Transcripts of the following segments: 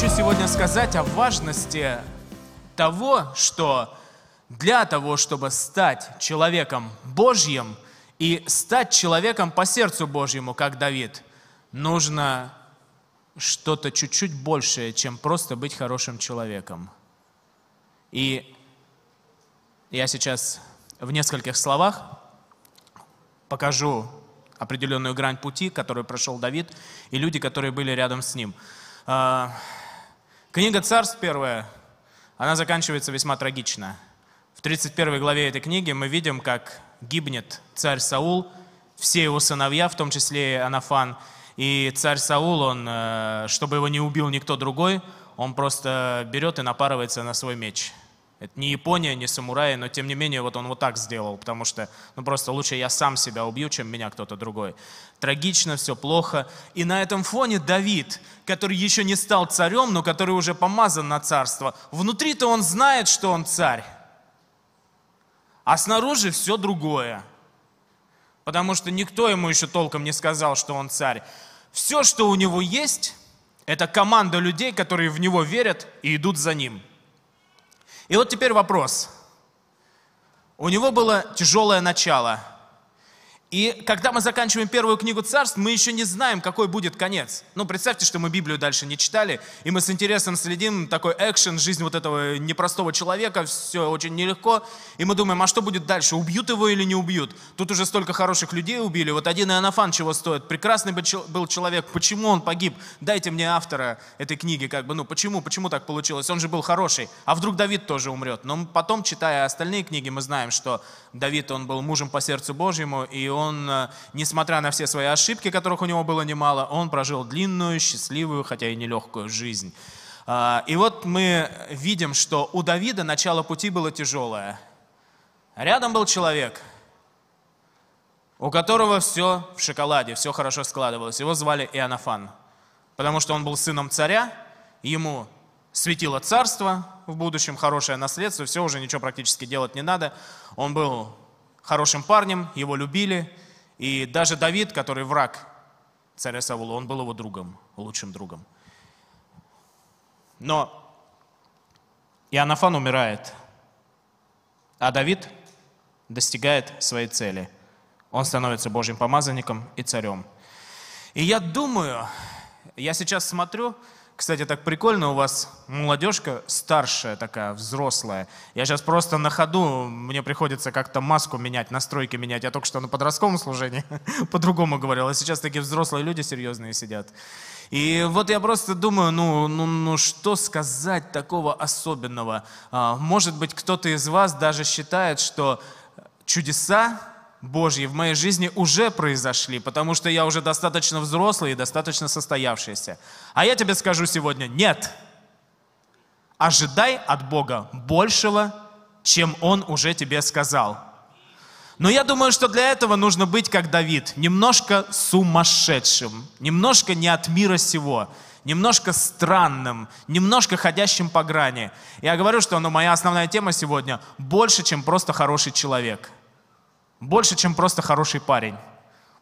хочу сегодня сказать о важности того, что для того, чтобы стать человеком Божьим и стать человеком по сердцу Божьему, как Давид, нужно что-то чуть-чуть большее, чем просто быть хорошим человеком. И я сейчас в нескольких словах покажу определенную грань пути, которую прошел Давид, и люди, которые были рядом с ним. Книга Царств первая, она заканчивается весьма трагично. В 31 главе этой книги мы видим, как гибнет царь Саул, все его сыновья, в том числе и Анафан. И царь Саул, он, э, чтобы его не убил никто другой, он просто берет и напарывается на свой меч. Это не Япония, не самураи, но тем не менее вот он вот так сделал, потому что ну просто лучше я сам себя убью, чем меня кто-то другой. Трагично, все плохо. И на этом фоне Давид, который еще не стал царем, но который уже помазан на царство, внутри-то он знает, что он царь. А снаружи все другое. Потому что никто ему еще толком не сказал, что он царь. Все, что у него есть, это команда людей, которые в него верят и идут за ним – и вот теперь вопрос. У него было тяжелое начало – и когда мы заканчиваем первую книгу царств, мы еще не знаем, какой будет конец. Ну, представьте, что мы Библию дальше не читали, и мы с интересом следим, такой экшен, жизнь вот этого непростого человека, все очень нелегко, и мы думаем, а что будет дальше, убьют его или не убьют? Тут уже столько хороших людей убили, вот один Иоаннафан чего стоит, прекрасный был человек, почему он погиб? Дайте мне автора этой книги, как бы, ну, почему, почему так получилось? Он же был хороший, а вдруг Давид тоже умрет? Но потом, читая остальные книги, мы знаем, что Давид, он был мужем по сердцу Божьему, и он, э, несмотря на все свои ошибки, которых у него было немало, он прожил длинную, счастливую, хотя и нелегкую жизнь. А, и вот мы видим, что у Давида начало пути было тяжелое. Рядом был человек, у которого все в шоколаде, все хорошо складывалось. Его звали Иоаннафан, потому что он был сыном царя, ему светило царство в будущем, хорошее наследство, все, уже ничего практически делать не надо. Он был хорошим парнем, его любили. И даже Давид, который враг царя Саула, он был его другом, лучшим другом. Но Иоаннафан умирает, а Давид достигает своей цели. Он становится Божьим помазанником и царем. И я думаю, я сейчас смотрю, кстати, так прикольно, у вас молодежка старшая такая, взрослая. Я сейчас просто на ходу, мне приходится как-то маску менять, настройки менять. Я только что на подростковом служении по-другому говорил, а сейчас такие взрослые люди серьезные сидят. И вот я просто думаю, ну, ну, ну что сказать такого особенного? А, может быть, кто-то из вас даже считает, что чудеса Божьи в моей жизни уже произошли, потому что я уже достаточно взрослый и достаточно состоявшийся. А я тебе скажу сегодня, нет. Ожидай от Бога большего, чем Он уже тебе сказал. Но я думаю, что для этого нужно быть как Давид, немножко сумасшедшим, немножко не от мира сего, немножко странным, немножко ходящим по грани. Я говорю, что ну, моя основная тема сегодня больше, чем просто хороший человек – больше, чем просто хороший парень.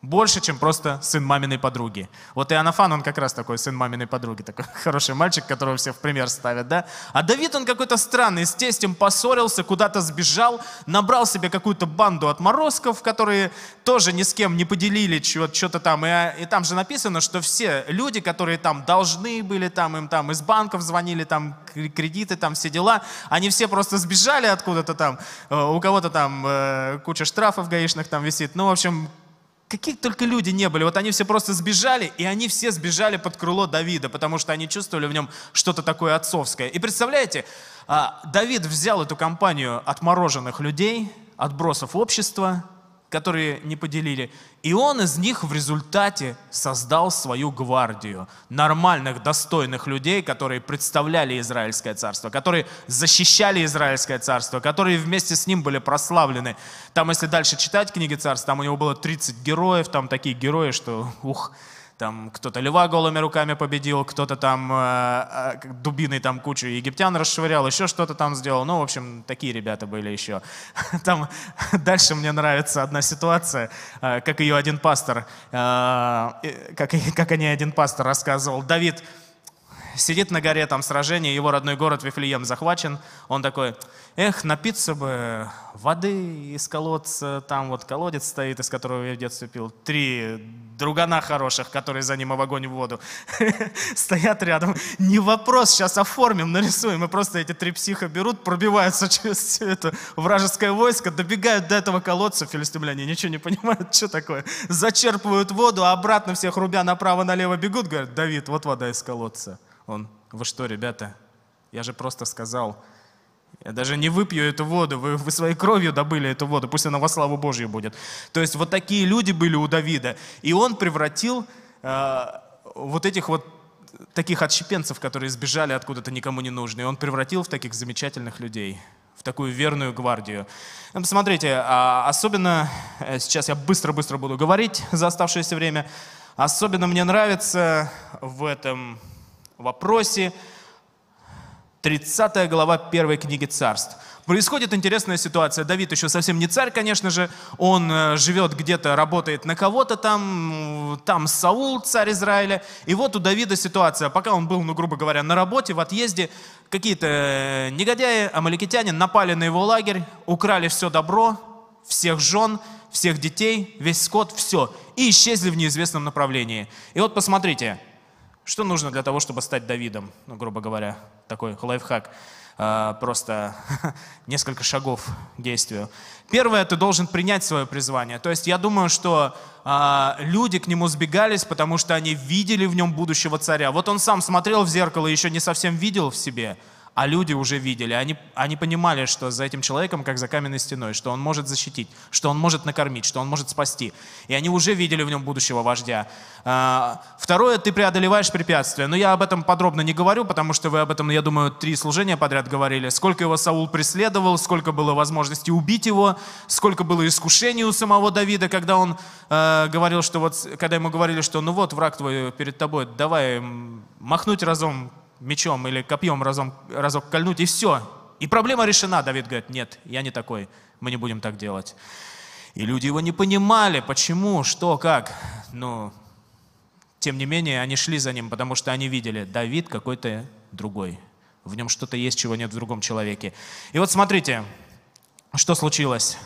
Больше, чем просто сын маминой подруги. Вот и Анафан, он как раз такой сын маминой подруги, такой хороший мальчик, которого все в пример ставят, да? А Давид, он какой-то странный, с тестем поссорился, куда-то сбежал, набрал себе какую-то банду отморозков, которые тоже ни с кем не поделили что-то там. И, и там же написано, что все люди, которые там должны были, там им там из банков звонили, там кредиты, там все дела, они все просто сбежали откуда-то там, э, у кого-то там э, куча штрафов гаишных там висит. Ну, в общем, какие только люди не были, вот они все просто сбежали, и они все сбежали под крыло Давида, потому что они чувствовали в нем что-то такое отцовское. И представляете, а, Давид взял эту компанию отмороженных людей, отбросов общества, которые не поделили. И он из них в результате создал свою гвардию нормальных, достойных людей, которые представляли Израильское царство, которые защищали Израильское царство, которые вместе с ним были прославлены. Там, если дальше читать книги царств, там у него было 30 героев, там такие герои, что ух, там кто-то льва голыми руками победил, кто-то там э, э, дубиной там кучу египтян расшвырял, еще что-то там сделал. Ну, в общем, такие ребята были еще. Там дальше мне нравится одна ситуация, э, как ее один пастор, э, как, как они один пастор рассказывал. Давид сидит на горе, там сражение, его родной город Вифлеем захвачен. Он такой, эх, напиться бы воды из колодца, там вот колодец стоит, из которого я в детстве пил. Три другана хороших, которые за ним в огонь в воду, стоят рядом. Не вопрос, сейчас оформим, нарисуем. И просто эти три психа берут, пробиваются через это вражеское войско, добегают до этого колодца, филистимляне ничего не понимают, что такое. Зачерпывают воду, а обратно всех рубя направо-налево бегут, говорят, Давид, вот вода из колодца. Он, вы что, ребята, я же просто сказал, я даже не выпью эту воду, вы, вы своей кровью добыли эту воду, пусть она во славу Божью будет. То есть вот такие люди были у Давида. И он превратил э, вот этих вот таких отщепенцев, которые сбежали откуда-то никому не нужные, он превратил в таких замечательных людей, в такую верную гвардию. Посмотрите, а, особенно, э, сейчас я быстро-быстро буду говорить за оставшееся время, особенно мне нравится в этом вопросе 30 глава первой книги царств. Происходит интересная ситуация. Давид еще совсем не царь, конечно же. Он э, живет где-то, работает на кого-то там. Там Саул, царь Израиля. И вот у Давида ситуация. Пока он был, ну, грубо говоря, на работе, в отъезде, какие-то э, негодяи, амаликитяне напали на его лагерь, украли все добро, всех жен, всех детей, весь скот, все. И исчезли в неизвестном направлении. И вот посмотрите, что нужно для того, чтобы стать Давидом, ну, грубо говоря, такой лайфхак, а, просто несколько шагов к действию. Первое, ты должен принять свое призвание. То есть я думаю, что а, люди к нему сбегались, потому что они видели в нем будущего царя. Вот он сам смотрел в зеркало еще не совсем видел в себе – а люди уже видели, они, они понимали, что за этим человеком, как за каменной стеной, что он может защитить, что он может накормить, что он может спасти. И они уже видели в нем будущего вождя. А, второе, ты преодолеваешь препятствия. Но я об этом подробно не говорю, потому что вы об этом, я думаю, три служения подряд говорили. Сколько его Саул преследовал, сколько было возможности убить его, сколько было искушений у самого Давида, когда он э, говорил, что вот, когда ему говорили, что ну вот враг твой перед тобой, давай махнуть разом мечом или копьем разом, разок кольнуть, и все. И проблема решена. Давид говорит, нет, я не такой, мы не будем так делать. И люди его не понимали, почему, что, как. Но, тем не менее, они шли за ним, потому что они видели, Давид какой-то другой. В нем что-то есть, чего нет в другом человеке. И вот смотрите, что случилось.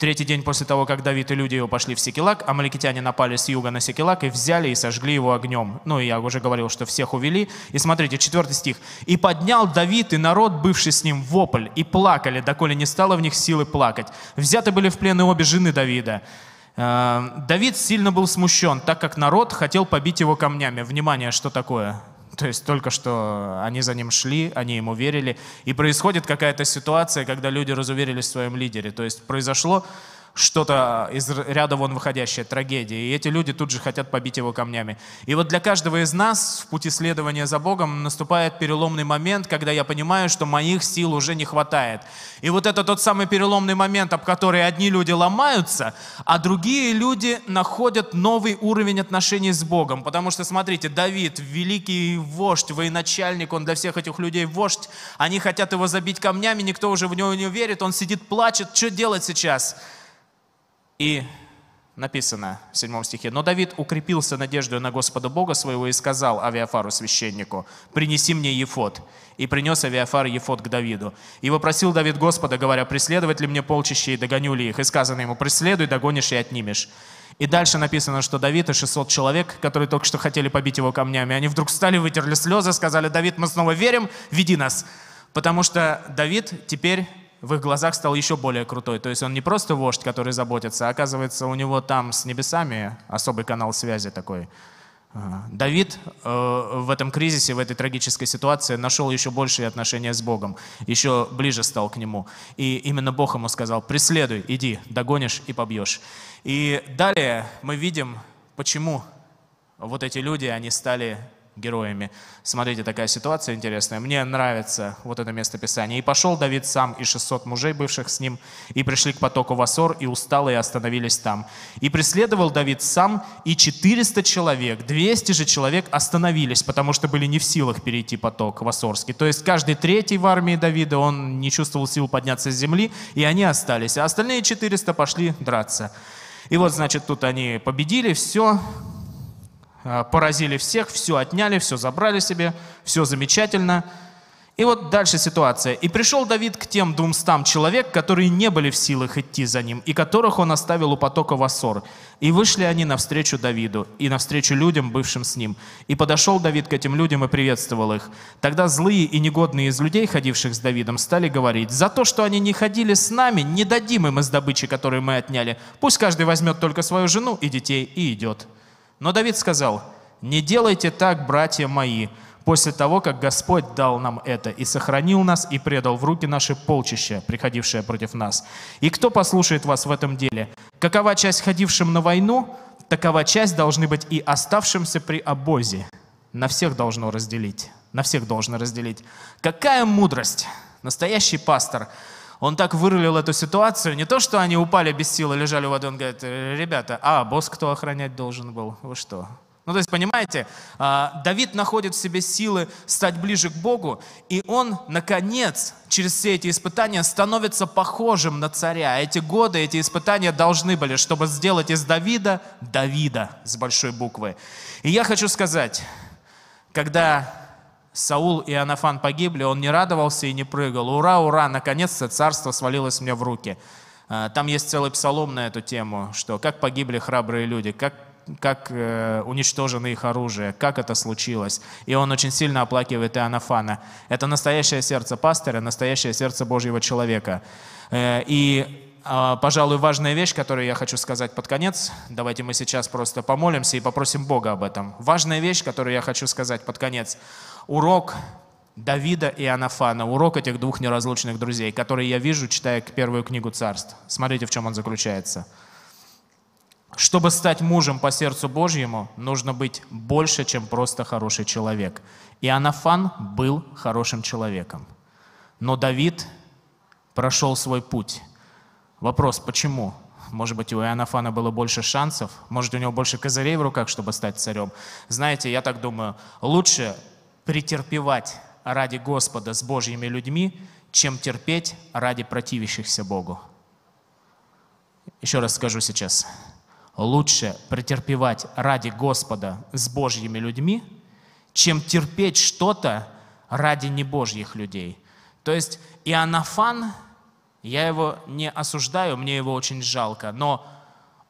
Третий день после того, как Давид и люди его пошли в Секелак, амаликитяне напали с юга на Секелак и взяли и сожгли его огнем. Ну, я уже говорил, что всех увели. И смотрите, четвертый стих. «И поднял Давид и народ, бывший с ним, вопль, и плакали, доколе не стало в них силы плакать. Взяты были в плен и обе жены Давида». Э, Давид сильно был смущен, так как народ хотел побить его камнями. Внимание, что такое? То есть только что они за ним шли, они ему верили, и происходит какая-то ситуация, когда люди разуверились в своем лидере. То есть произошло что-то из ряда вон выходящее, трагедия. И эти люди тут же хотят побить его камнями. И вот для каждого из нас в пути следования за Богом наступает переломный момент, когда я понимаю, что моих сил уже не хватает. И вот это тот самый переломный момент, об который одни люди ломаются, а другие люди находят новый уровень отношений с Богом. Потому что, смотрите, Давид, великий вождь, военачальник, он для всех этих людей вождь, они хотят его забить камнями, никто уже в него не верит, он сидит, плачет, что делать сейчас? И написано в 7 стихе, «Но Давид укрепился надеждой на Господа Бога своего и сказал Авиафару священнику, принеси мне Ефот». И принес Авиафар Ефот к Давиду. И вопросил Давид Господа, говоря, преследовать ли мне полчища и догоню ли их? И сказано ему, преследуй, догонишь и отнимешь. И дальше написано, что Давид и 600 человек, которые только что хотели побить его камнями, они вдруг встали, вытерли слезы, сказали, Давид, мы снова верим, веди нас. Потому что Давид теперь в их глазах стал еще более крутой. То есть он не просто вождь, который заботится, а оказывается у него там с небесами особый канал связи такой. Давид э, в этом кризисе, в этой трагической ситуации нашел еще большие отношения с Богом, еще ближе стал к Нему. И именно Бог ему сказал, преследуй, иди, догонишь и побьешь. И далее мы видим, почему вот эти люди, они стали героями. Смотрите, такая ситуация интересная. Мне нравится вот это место Писания. «И пошел Давид сам и 600 мужей, бывших с ним, и пришли к потоку Васор, и усталые остановились там. И преследовал Давид сам, и 400 человек, 200 же человек остановились, потому что были не в силах перейти поток Васорский. То есть каждый третий в армии Давида, он не чувствовал сил подняться с земли, и они остались. А остальные 400 пошли драться. И вот, значит, тут они победили, все, поразили всех, все отняли, все забрали себе, все замечательно. И вот дальше ситуация. «И пришел Давид к тем двумстам человек, которые не были в силах идти за ним, и которых он оставил у потока в Ассор. И вышли они навстречу Давиду, и навстречу людям, бывшим с ним. И подошел Давид к этим людям и приветствовал их. Тогда злые и негодные из людей, ходивших с Давидом, стали говорить, «За то, что они не ходили с нами, не дадим им из добычи, которую мы отняли. Пусть каждый возьмет только свою жену и детей и идет». Но Давид сказал, «Не делайте так, братья мои, после того, как Господь дал нам это и сохранил нас и предал в руки наши полчища, приходившие против нас. И кто послушает вас в этом деле? Какова часть ходившим на войну, такова часть должны быть и оставшимся при обозе. На всех должно разделить. На всех должно разделить. Какая мудрость! Настоящий пастор. Он так вырулил эту ситуацию. Не то, что они упали без силы, лежали в воде. Он говорит, ребята, а босс кто охранять должен был? Вы что? Ну, то есть, понимаете, а, Давид находит в себе силы стать ближе к Богу, и он, наконец, через все эти испытания становится похожим на царя. Эти годы, эти испытания должны были, чтобы сделать из Давида Давида с большой буквы. И я хочу сказать, когда Саул и Анафан погибли, он не радовался и не прыгал. Ура, ура, наконец-то царство свалилось мне в руки. А, там есть целый псалом на эту тему, что как погибли храбрые люди, как как э, уничтожено их оружие, как это случилось. И он очень сильно оплакивает Иоаннафана. Это настоящее сердце пастыря, настоящее сердце Божьего человека. Э, и э, Пожалуй, важная вещь, которую я хочу сказать под конец, давайте мы сейчас просто помолимся и попросим Бога об этом. Важная вещь, которую я хочу сказать под конец. Урок Давида и Анафана, урок этих двух неразлучных друзей, которые я вижу, читая первую книгу царств. Смотрите, в чем он заключается. Чтобы стать мужем по сердцу Божьему, нужно быть больше, чем просто хороший человек. И Анафан был хорошим человеком. Но Давид прошел свой путь. Вопрос, почему? Может быть, у Иоаннафана было больше шансов? Может, у него больше козырей в руках, чтобы стать царем? Знаете, я так думаю, лучше претерпевать ради Господа с Божьими людьми, чем терпеть ради противящихся Богу. Еще раз скажу сейчас лучше претерпевать ради Господа с Божьими людьми, чем терпеть что-то ради небожьих людей. То есть Иоаннафан, я его не осуждаю, мне его очень жалко, но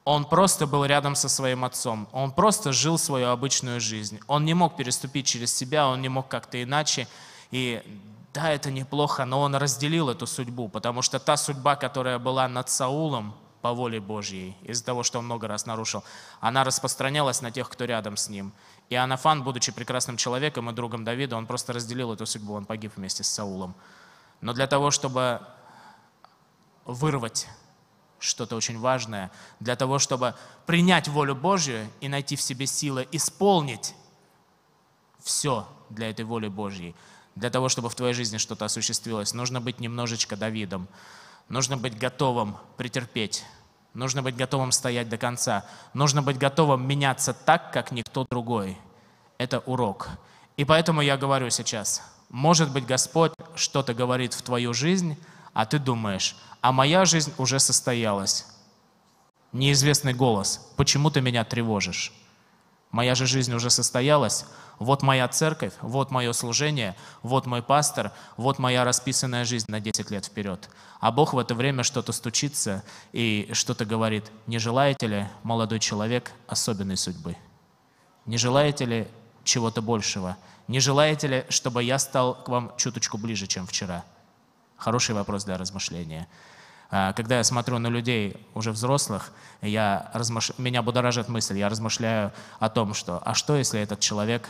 он просто был рядом со своим отцом, он просто жил свою обычную жизнь. Он не мог переступить через себя, он не мог как-то иначе. И да, это неплохо, но он разделил эту судьбу, потому что та судьба, которая была над Саулом, по воле Божьей, из-за того, что он много раз нарушил, она распространялась на тех, кто рядом с ним. И Анафан, будучи прекрасным человеком и другом Давида, он просто разделил эту судьбу, он погиб вместе с Саулом. Но для того, чтобы вырвать что-то очень важное, для того, чтобы принять волю Божью и найти в себе силы исполнить все для этой воли Божьей, для того, чтобы в твоей жизни что-то осуществилось, нужно быть немножечко Давидом. Нужно быть готовым претерпеть. Нужно быть готовым стоять до конца. Нужно быть готовым меняться так, как никто другой. Это урок. И поэтому я говорю сейчас, может быть, Господь что-то говорит в твою жизнь, а ты думаешь, а моя жизнь уже состоялась. Неизвестный голос, почему ты меня тревожишь? Моя же жизнь уже состоялась, вот моя церковь, вот мое служение, вот мой пастор, вот моя расписанная жизнь на 10 лет вперед. А Бог в это время что-то стучится и что-то говорит. Не желаете ли, молодой человек, особенной судьбы? Не желаете ли чего-то большего? Не желаете ли, чтобы я стал к вам чуточку ближе, чем вчера? Хороший вопрос для размышления. А, когда я смотрю на людей уже взрослых, я размыш... меня будоражит мысль, я размышляю о том, что а что, если этот человек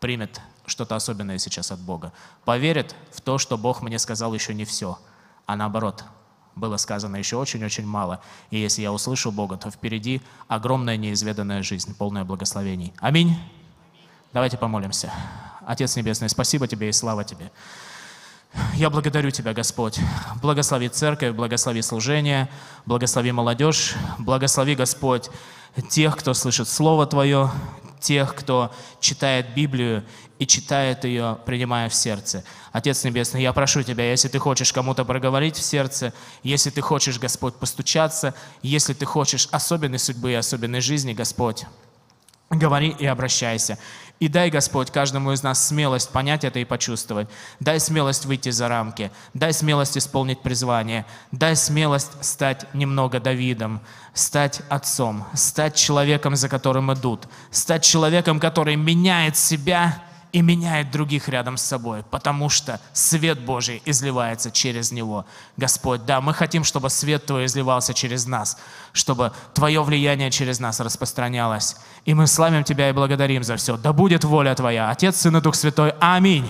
примет что-то особенное сейчас от Бога. Поверит в то, что Бог мне сказал еще не все, а наоборот, было сказано еще очень-очень мало. И если я услышу Бога, то впереди огромная неизведанная жизнь, полная благословений. Аминь. Давайте помолимся. Отец Небесный, спасибо Тебе и слава Тебе. Я благодарю Тебя, Господь. Благослови церковь, благослови служение, благослови молодежь, благослови, Господь, тех, кто слышит Слово Твое, тех, кто читает Библию и читает ее, принимая в сердце. Отец Небесный, я прошу Тебя, если Ты хочешь кому-то проговорить в сердце, если Ты хочешь, Господь, постучаться, если Ты хочешь особенной судьбы и особенной жизни, Господь, Говори и обращайся. И дай, Господь, каждому из нас смелость понять это и почувствовать. Дай смелость выйти за рамки. Дай смелость исполнить призвание. Дай смелость стать немного Давидом, стать отцом, стать человеком, за которым идут, стать человеком, который меняет себя и меняет других рядом с собой, потому что свет Божий изливается через него. Господь, да, мы хотим, чтобы свет Твой изливался через нас, чтобы Твое влияние через нас распространялось. И мы славим Тебя и благодарим за все. Да будет воля Твоя. Отец, Сын и Дух Святой. Аминь.